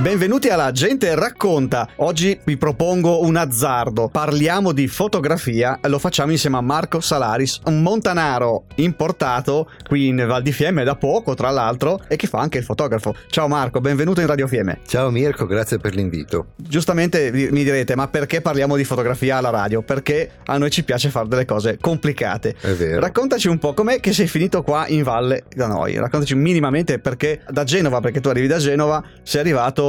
Benvenuti alla Gente Racconta. Oggi vi propongo un azzardo. Parliamo di fotografia lo facciamo insieme a Marco Salaris, un montanaro importato qui in Val di Fiemme da poco, tra l'altro, e che fa anche il fotografo. Ciao Marco, benvenuto in Radio Fiemme. Ciao Mirko, grazie per l'invito. Giustamente mi direte, ma perché parliamo di fotografia alla radio? Perché a noi ci piace fare delle cose complicate. È vero. Raccontaci un po' com'è che sei finito qua in valle da noi. Raccontaci minimamente perché da Genova, perché tu arrivi da Genova, sei arrivato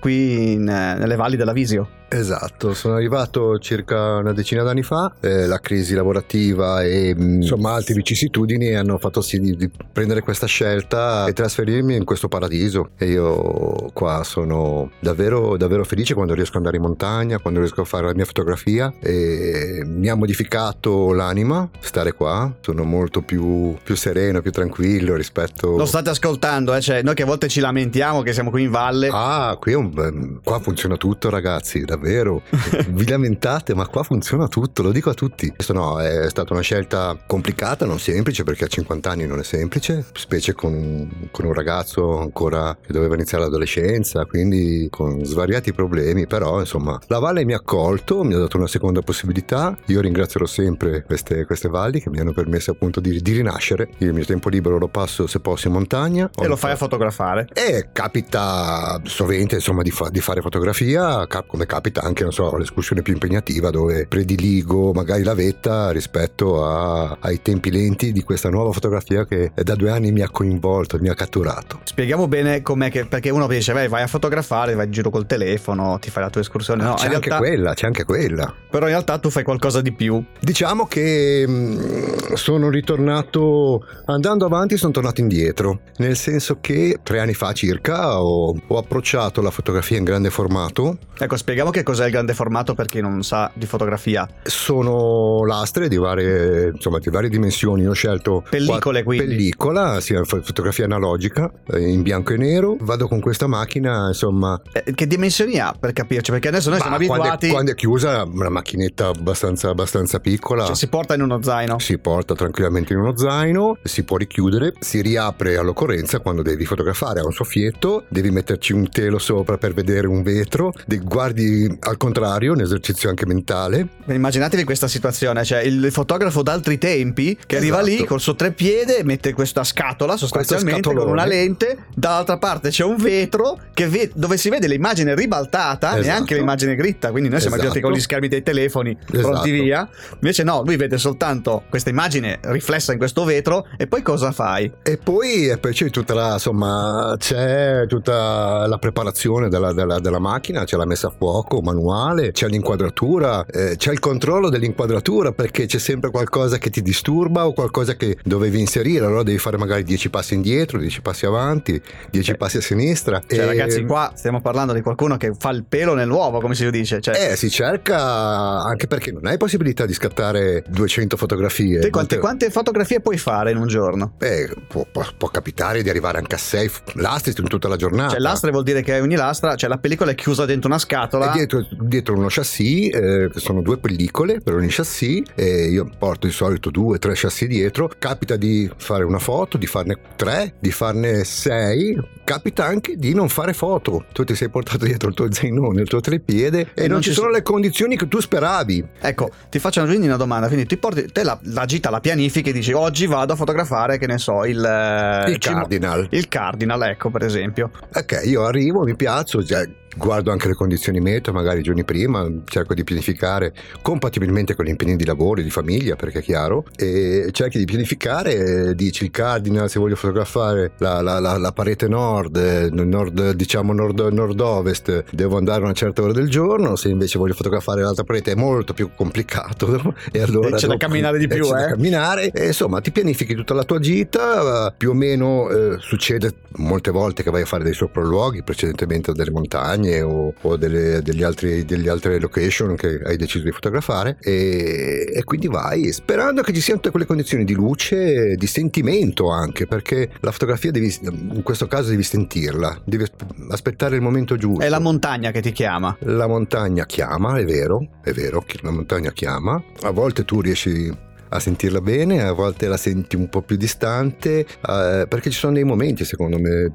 qui in, nelle valli della Visio. Esatto, sono arrivato circa una decina d'anni fa, eh, la crisi lavorativa e mm, insomma altre vicissitudini hanno fatto sì di, di, prendere questa scelta e trasferirmi in questo paradiso e io qua sono davvero, davvero felice quando riesco ad andare in montagna, quando riesco a fare la mia fotografia e mi ha modificato l'anima stare qua, sono molto più, più sereno, più tranquillo rispetto... Lo state ascoltando, eh? cioè, noi che a volte ci lamentiamo che siamo qui in valle. Ah, qui un, qua funziona tutto ragazzi, davvero. Vi lamentate, ma qua funziona tutto, lo dico a tutti. Questo no, è stata una scelta complicata, non semplice, perché a 50 anni non è semplice, specie con, con un ragazzo ancora che doveva iniziare l'adolescenza, quindi con svariati problemi, però insomma la Valle mi ha accolto, mi ha dato una seconda possibilità. Io ringrazierò sempre queste, queste valli che mi hanno permesso appunto di, di rinascere. Io il mio tempo libero lo passo se posso in montagna. E lo fai a fotografare? E capita sovente insomma di, fa, di fare fotografia, come capita anche, non so, l'escursione più impegnativa dove prediligo magari la vetta rispetto a, ai tempi lenti di questa nuova fotografia che da due anni mi ha coinvolto, mi ha catturato. Spieghiamo bene com'è che, perché uno dice, vai, vai a fotografare, vai in giro col telefono, ti fai la tua escursione. No, c'è anche realtà, quella, c'è anche quella. Però in realtà tu fai qualcosa di più. Diciamo che mh, mm, sono ritornato, andando avanti sono tornato indietro, nel senso che tre anni fa circa ho, ho approcciato la fotografia in grande formato. Ecco, spieghiamo che cos'è il grande formato per chi non sa di fotografia? Sono lastre di varie, insomma, di varie dimensioni. Ho scelto pellicole quindi. Pellicola, sì, fotografia analogica eh, in bianco e nero. Vado con questa macchina, insomma. Eh, che dimensioni ha per capirci? Perché adesso noi bah, siamo abituati. Quando è, quando è, chiusa, una macchinetta abbastanza, abbastanza piccola. Cioè, si porta in uno zaino? Si porta tranquillamente in uno zaino, si può richiudere, si riapre all'occorrenza quando devi fotografare. Ha un soffietto, devi metterci un telo sopra per vedere un vetro, guardi al contrario, un esercizio anche mentale. Immaginatevi questa situazione, cioè il fotografo d'altri tempi che esatto. arriva lì col suo treppiede, mette questa scatola sostanzialmente con una lente, dall'altra parte c'è un vetro ve- dove si vede l'immagine ribaltata, esatto. neanche l'immagine gritta, quindi noi siamo esatto. abituati con gli schermi dei telefoni pronti esatto. via, invece no, lui vede soltanto questa immagine riflessa in questo vetro e poi cosa fai? E poi, e poi c'è tutta la, insomma, c'è tutta la preparazione della, della, della macchina, c'è la messa a fuoco, manuale, c'è l'inquadratura, eh, c'è il controllo dell'inquadratura perché c'è sempre qualcosa che ti disturba o qualcosa che dovevi inserire, allora devi fare magari 10 passi indietro, 10 passi avanti, 10 eh. passi a sinistra. Cioè, e... ragazzi, qua stiamo parlando di qualcuno che fa il pelo nell'uovo, come si dice. Cioè... Eh, si cerca anche perché non hai possibilità di scattare 200 fotografie. Te quante, quante fotografie puoi fare in un giorno? Beh, può, può, può, capitare di arrivare anche a 6 lastre in tutta la giornata. Cioè, lastre vuol dire che ogni lastra, cioè la pellicola è chiusa dentro una scatola. E dietro, dietro uno chassis, eh, sono due pellicole per ogni chassis, e io porto di solito due tre chassis dietro. Capita di fare una foto, di farne tre, di farne sei. Capita anche di non fare foto. Tu ti sei portato dietro il tuo zainone, il tuo trepiede e, e non, non ci sono le condizioni che tu speravi. Ecco, ti faccio quindi una domanda. Quindi ti porti, te la, la gita la pianifichi e dici oggi vado a fotografare, che ne so, il, il, il Cardinal. Il Cardinal, ecco, per esempio. Ok, io arrivo, mi piazzo, cioè, guardo anche le condizioni meteo, magari i giorni prima, cerco di pianificare compatibilmente con gli impegni di lavoro e di famiglia, perché è chiaro, e cerchi di pianificare, dici il cardinal se voglio fotografare la, la, la, la parete nord, nord, diciamo nord, nord-ovest, devo andare a una certa ora del giorno, se invece voglio fotografare l'altra parete è molto più complicato e allora... c'è dopo, da camminare di più, c'è eh? da camminare, e insomma ti pianifichi tutta la tua gita, più o meno eh, succede molte volte che vai a fare dei sopralluoghi precedentemente a delle montagne, montagne o, o delle, degli altri, degli altre location che hai deciso di fotografare e, e, quindi vai sperando che ci siano tutte quelle condizioni di luce, di sentimento anche, perché la fotografia devi, in questo caso devi sentirla, devi aspettare il momento giusto. È la montagna che ti chiama. La montagna chiama, è vero, è vero la montagna chiama. A volte tu riesci a sentirla bene, a volte la senti un po' più distante, eh, perché ci sono dei momenti, secondo me,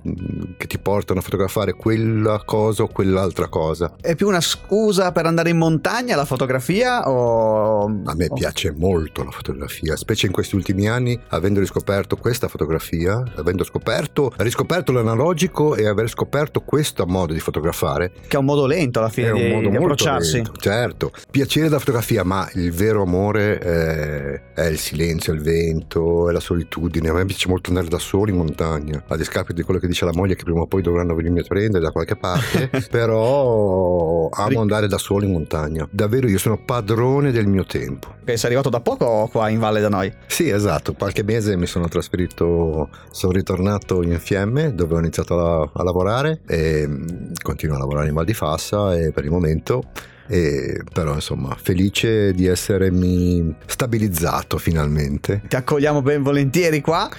che ti portano a fotografare quella cosa o quell'altra cosa. È più una scusa per andare in montagna la fotografia o... A me piace molto la fotografia, specie in questi ultimi anni, avendo riscoperto questa fotografia, avendo scoperto, riscoperto l'analogico e aver scoperto questo modo di fotografare. Che è un modo lento alla fine è di, un modo di approcciarsi. Lento, certo, piacere da fotografia, ma il vero amore... È è il silenzio, il vento, è la solitudine. A me piace molto andare da solo in montagna, a discapito di quello che dice la moglie che prima o poi dovranno venirmi a prendere da qualche parte, però amo andare da solo in montagna. Davvero io sono padrone del mio tempo. Che sei arrivato da poco qua in valle da noi? Sì, esatto, qualche mese mi sono trasferito, sono ritornato in Fiemme dove ho iniziato a, a lavorare e mm, continuo a lavorare in Val di Fassa e per il momento e, però insomma felice di essermi stabilizzato finalmente. Ti accogliamo ben volentieri qua.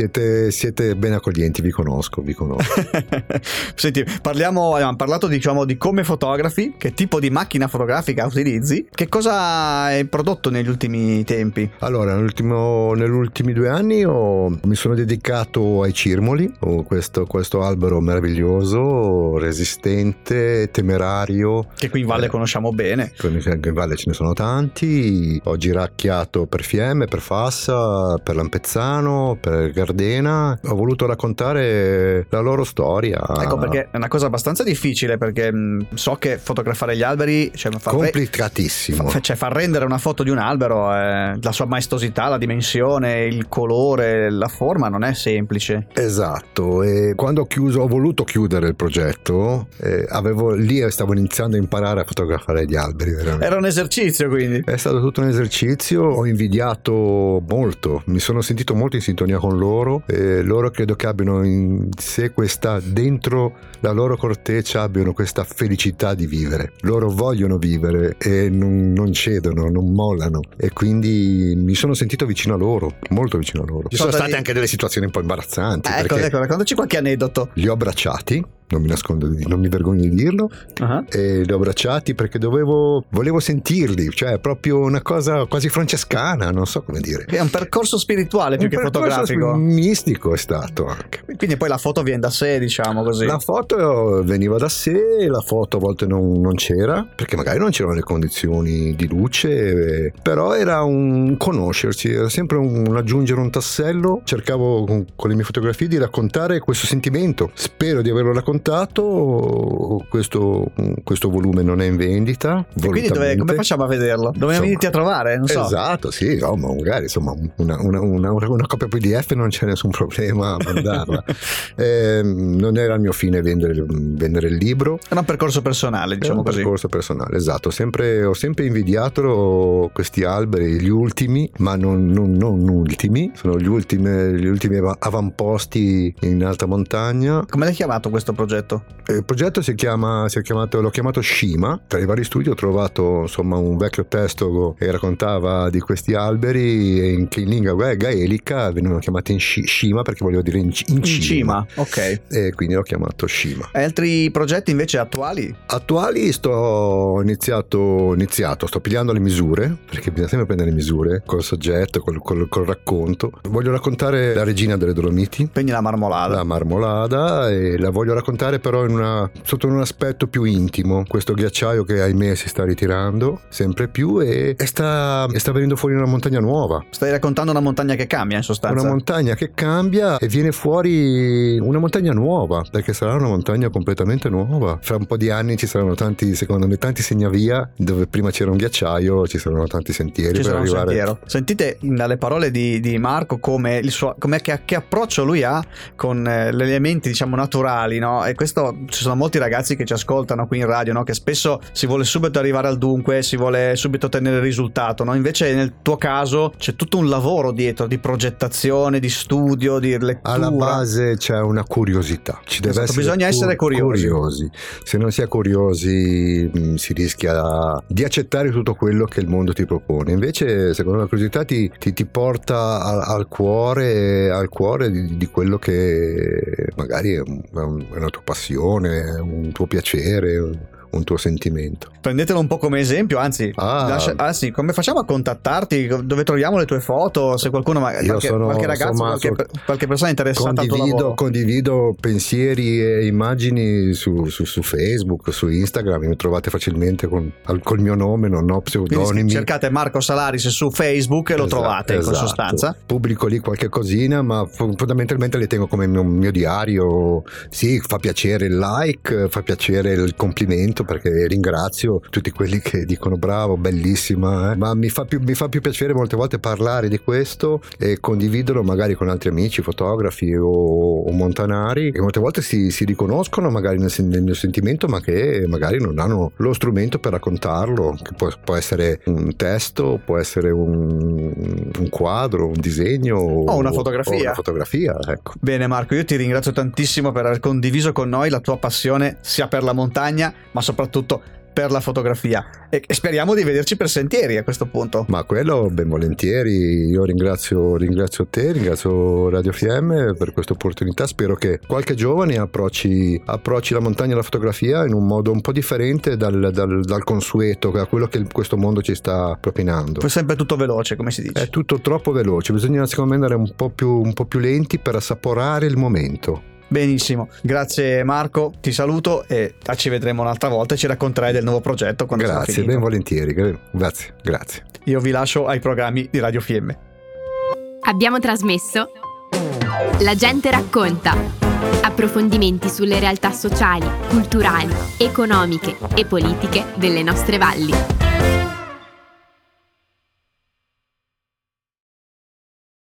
Siete, siete ben accoglienti, vi conosco, vi conosco. Senti, parliamo, abbiamo parlato diciamo di come fotografi, che tipo di macchina fotografica utilizzi, che cosa hai prodotto negli ultimi tempi? Allora, negli ultimi due anni ho, mi sono dedicato ai cirmoli, questo, questo albero meraviglioso, resistente, temerario. Che qui in valle eh, conosciamo bene. In Valle ce ne sono tanti. Ho giracchiato per Fiemme, per Fassa, per Lampezzano, per Gardena. Ho voluto raccontare la loro storia. Ecco perché è una cosa abbastanza difficile perché so che fotografare gli alberi cioè, fa complicatissimo. Fa, cioè far rendere una foto di un albero, eh, la sua maestosità, la dimensione, il colore, la forma non è semplice. Esatto. E quando ho chiuso, ho voluto chiudere il progetto, eh, avevo lì stavo iniziando a imparare a fotografare fare gli alberi veramente. Era un esercizio quindi. È stato tutto un esercizio, ho invidiato molto, mi sono sentito molto in sintonia con loro e loro credo che abbiano in sé questa, dentro la loro corteccia abbiano questa felicità di vivere. Loro vogliono vivere e non, non cedono, non mollano e quindi mi sono sentito vicino a loro, molto vicino a loro. Ci sono state anche delle situazioni un po' imbarazzanti. Eh, ecco, ecco, raccontaci qualche aneddoto. Li ho abbracciati non mi nascondo, non mi vergogno di dirlo, uh-huh. e li ho abbracciati perché dovevo, volevo sentirli, cioè proprio una cosa quasi francescana, non so come dire. È un percorso spirituale più un che fotografico. Mistico è stato anche. Quindi poi la foto viene da sé, diciamo così. La foto veniva da sé, la foto a volte non, non c'era, perché magari non c'erano le condizioni di luce, però era un conoscersi, era sempre un aggiungere un tassello. Cercavo con, con le mie fotografie di raccontare questo sentimento. Spero di averlo raccontato contato, questo, questo volume non è in vendita. E quindi dove, come facciamo a vederlo? Dove venirti a trovare? Non so. Esatto, sì, no, ma magari insomma una, una, una, una, copia PDF non c'è nessun problema a mandarla. eh, non era il mio fine vendere, vendere, il libro. Era un percorso personale, diciamo così. Un percorso personale, esatto. Sempre, ho sempre invidiato questi alberi, gli ultimi, ma non, non, non ultimi, sono gli ultimi, gli ultimi avamposti in alta montagna. Come l'hai chiamato questo progetto? Progetto? Il progetto si chiama, si chiamato, l'ho chiamato Shima. Tra i vari studi ho trovato insomma un vecchio testo che raccontava di questi alberi che in lingua gaelica venivano chiamati in Shima perché volevo dire in, in cima. In cima, ok. E quindi l'ho chiamato Shima. E altri progetti invece attuali? Attuali sto ho iniziato, iniziato, sto pigliando le misure perché bisogna sempre prendere le misure col soggetto, col, col, col racconto. Voglio raccontare la regina delle Dolomiti. Quindi la marmolada. La marmolada e la voglio raccontare raccontare però una, sotto un aspetto più intimo questo ghiacciaio che ahimè si sta ritirando sempre più e, e, sta, e sta venendo fuori una montagna nuova. Stai raccontando una montagna che cambia in sostanza. Una montagna che cambia e viene fuori una montagna nuova perché sarà una montagna completamente nuova. Fra un po' di anni ci saranno tanti, secondo me, tanti segnavia dove prima c'era un ghiacciaio, ci saranno tanti sentieri ci per arrivare. Sentiero. Sentite dalle parole di, di Marco come, il suo, come che, che, approccio lui ha con eh, gli elementi diciamo naturali, no? No? E questo ci sono molti ragazzi che ci ascoltano qui in radio, no? Che spesso si vuole subito arrivare al dunque, si vuole subito ottenere il risultato, no? Invece nel tuo caso c'è tutto un lavoro dietro di progettazione, di studio, di lettura. Alla base c'è una curiosità. Ci deve esatto, essere bisogna cur- essere curiosi. curiosi. Se non si è curiosi mh, mm, si rischia di accettare tutto quello che il mondo ti propone. Invece, secondo me, la curiosità ti, ti, ti porta al, al, cuore, al cuore di, di, quello che magari è, un, è una tua passione, un tuo piacere un tuo sentimento. Prendetelo un po' come esempio, anzi, ah. Lascia, ah sì, come facciamo a contattarti? Dove troviamo le tue foto? Se qualcuno, magari, qualche, sono, qualche ragazzo, insomma, qualche, qualche, persona interessata condivido, condivido pensieri e immagini su, su, su, Facebook, su Instagram, mi trovate facilmente con, col mio nome, non ho pseudonimi. cercate Marco Salaris su Facebook e lo esatto, trovate esatto. in sostanza. Pubblico lì qualche cosina, ma fondamentalmente le tengo come mio, mio diario. Sì, fa piacere il like, fa piacere il complimento momento perché ringrazio tutti quelli che dicono bravo, bellissima, eh? ma mi fa, più, mi fa, più, piacere molte volte parlare di questo e condividerlo magari con altri amici, fotografi o, o montanari che molte volte si, si riconoscono magari nel, nel, mio sentimento ma che magari non hanno lo strumento per raccontarlo, che può, può essere un testo, può essere un, un quadro, un disegno o una fotografia. O una fotografia ecco. Bene Marco, io ti ringrazio tantissimo per aver condiviso con noi la tua passione sia per la montagna ma soprattutto per la fotografia e speriamo di vederci per sentieri a questo punto. Ma quello ben volentieri, io ringrazio, ringrazio te, ringrazio Radio FM per questa opportunità, spero che qualche giovane approcci, approcci la montagna e la fotografia in un modo un po' differente dal, dal, dal consueto, da quello che questo mondo ci sta propinando. È sempre tutto veloce, come si dice. È tutto troppo veloce, bisogna secondo me andare un po' più, un po più lenti per assaporare il momento. Benissimo, grazie Marco, ti saluto e ci vedremo un'altra volta e ci racconterai del nuovo progetto quando Grazie, ben volentieri, grazie, grazie. Io vi lascio ai programmi di Radio Fiemme. Abbiamo trasmesso La gente racconta. Approfondimenti sulle realtà sociali, culturali, economiche e politiche delle nostre valli.